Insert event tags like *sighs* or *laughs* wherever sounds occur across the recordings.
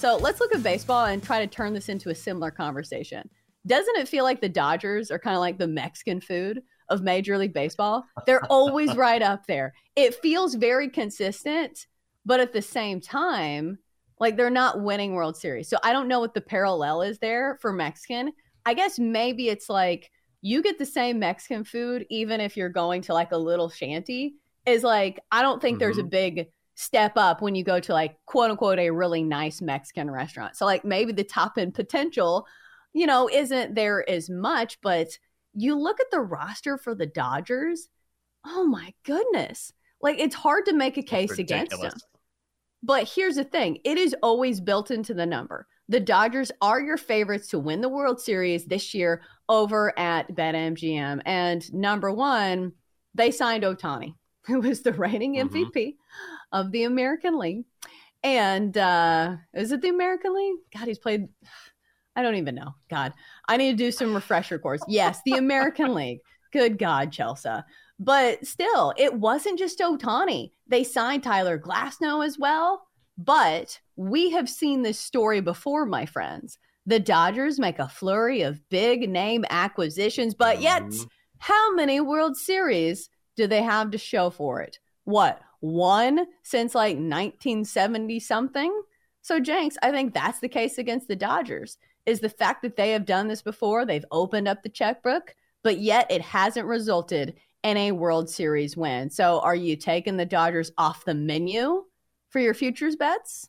So let's look at baseball and try to turn this into a similar conversation. Doesn't it feel like the Dodgers are kind of like the Mexican food of Major League Baseball? They're always *laughs* right up there. It feels very consistent, but at the same time, like they're not winning World Series. So I don't know what the parallel is there for Mexican. I guess maybe it's like you get the same Mexican food even if you're going to like a little shanty. Is like I don't think mm-hmm. there's a mm-hmm. big step up when you go to like quote unquote a really nice Mexican restaurant. So like maybe the top end potential, you know, isn't there as much, but you look at the roster for the Dodgers, oh my goodness. Like it's hard to make a case against them. But here's the thing, it is always built into the number. The Dodgers are your favorites to win the World Series this year over at BetMGM. And number 1, they signed Ohtani, *laughs* who was the reigning MVP. Mm-hmm of the American League. And uh, is it the American League? God, he's played. *sighs* I don't even know. God, I need to do some refresher course. Yes, the American *laughs* League. Good God, Chelsea. But still, it wasn't just Ohtani. They signed Tyler Glasnow as well. But we have seen this story before, my friends. The Dodgers make a flurry of big name acquisitions, but yet, mm-hmm. how many World Series do they have to show for it? What, one since like 1970 something. So Jenks, I think that's the case against the Dodgers is the fact that they have done this before. They've opened up the checkbook, but yet it hasn't resulted in a World Series win. So are you taking the Dodgers off the menu for your futures bets?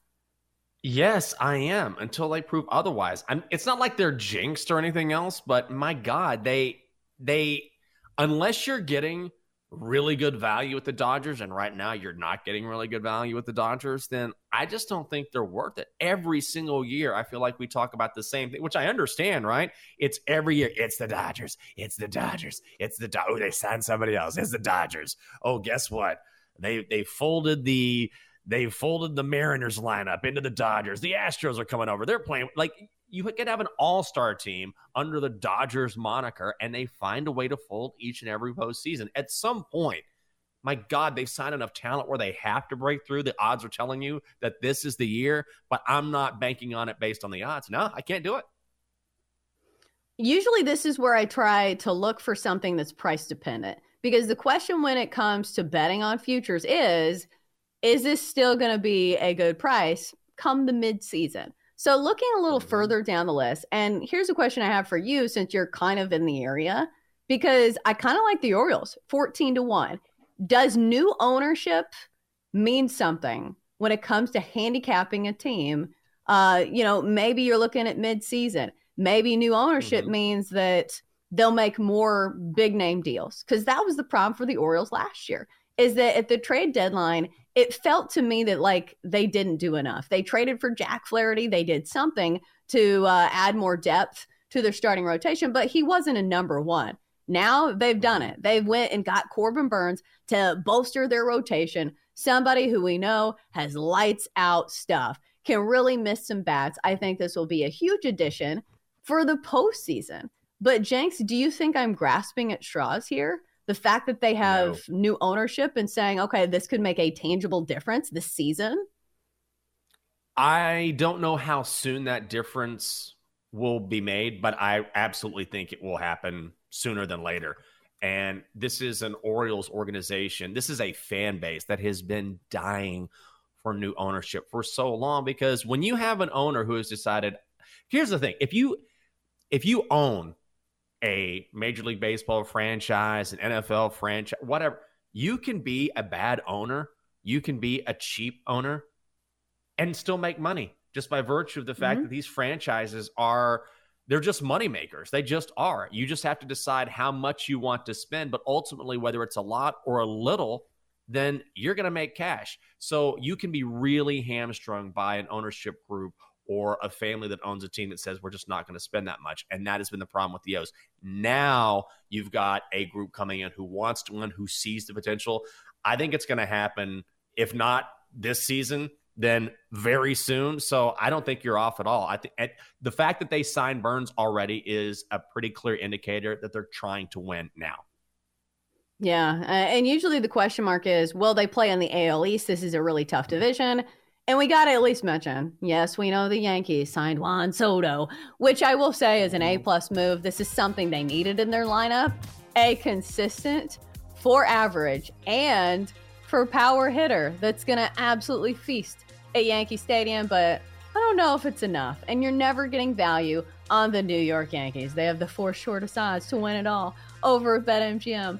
Yes, I am until they prove otherwise. I'm, it's not like they're jinxed or anything else, but my God, they they unless you're getting really good value with the Dodgers, and right now you're not getting really good value with the Dodgers, then I just don't think they're worth it. Every single year, I feel like we talk about the same thing, which I understand, right? It's every year. It's the Dodgers. It's the Dodgers. It's the Dodgers. oh, they signed somebody else. It's the Dodgers. Oh, guess what? They they folded the they folded the Mariners lineup into the Dodgers. The Astros are coming over. They're playing like you could have an all-star team under the Dodgers moniker, and they find a way to fold each and every postseason. At some point, my God, they've signed enough talent where they have to break through. The odds are telling you that this is the year, but I'm not banking on it based on the odds. No, I can't do it. Usually, this is where I try to look for something that's price dependent because the question when it comes to betting on futures is is this still going to be a good price come the mid season? So, looking a little mm-hmm. further down the list, and here's a question I have for you since you're kind of in the area, because I kind of like the Orioles 14 to 1. Does new ownership mean something when it comes to handicapping a team? Uh, you know, maybe you're looking at midseason. Maybe new ownership mm-hmm. means that they'll make more big name deals because that was the problem for the Orioles last year. Is that at the trade deadline, it felt to me that like they didn't do enough. They traded for Jack Flaherty. They did something to uh, add more depth to their starting rotation, but he wasn't a number one. Now they've done it. They went and got Corbin Burnes to bolster their rotation. Somebody who we know has lights out stuff, can really miss some bats. I think this will be a huge addition for the postseason. But Jenks, do you think I'm grasping at straws here? The fact that they have no. new ownership and saying, okay, this could make a tangible difference this season? I don't know how soon that difference will be made, but I absolutely think it will happen sooner than later. And this is an Orioles organization. This is a fan base that has been dying for new ownership for so long because when you have an owner who has decided, here's the thing, if you if you own a Major League Baseball franchise, an NFL franchise, whatever. You can be a bad owner, you can be a cheap owner and still make money just by virtue of the fact mm-hmm. that these franchises are they're just money makers. They just are. You just have to decide how much you want to spend, but ultimately whether it's a lot or a little, then you're going to make cash. So you can be really hamstrung by an ownership group or a family that owns a team that says we're just not going to spend that much. And that has been the problem with the O's. Now you've got a group coming in who wants to win, who sees the potential. I think it's going to happen, if not this season, then very soon. So I don't think you're off at all. I think the fact that they signed Burnes already is a pretty clear indicator that they're trying to win now. Yeah. Uh, and usually the question mark is will they play in the AL East? This is a really tough division. And we got to at least mention, yes, we know the Yankees signed Juan Soto, which I will say is an mm-hmm. A plus move. This is something they needed in their lineup, a consistent for average and for power hitter that's going to absolutely feast at Yankee Stadium. But I don't know if it's enough. And you're never getting value on the New York Yankees. They have the four shortest odds to win it all over at BetMGM.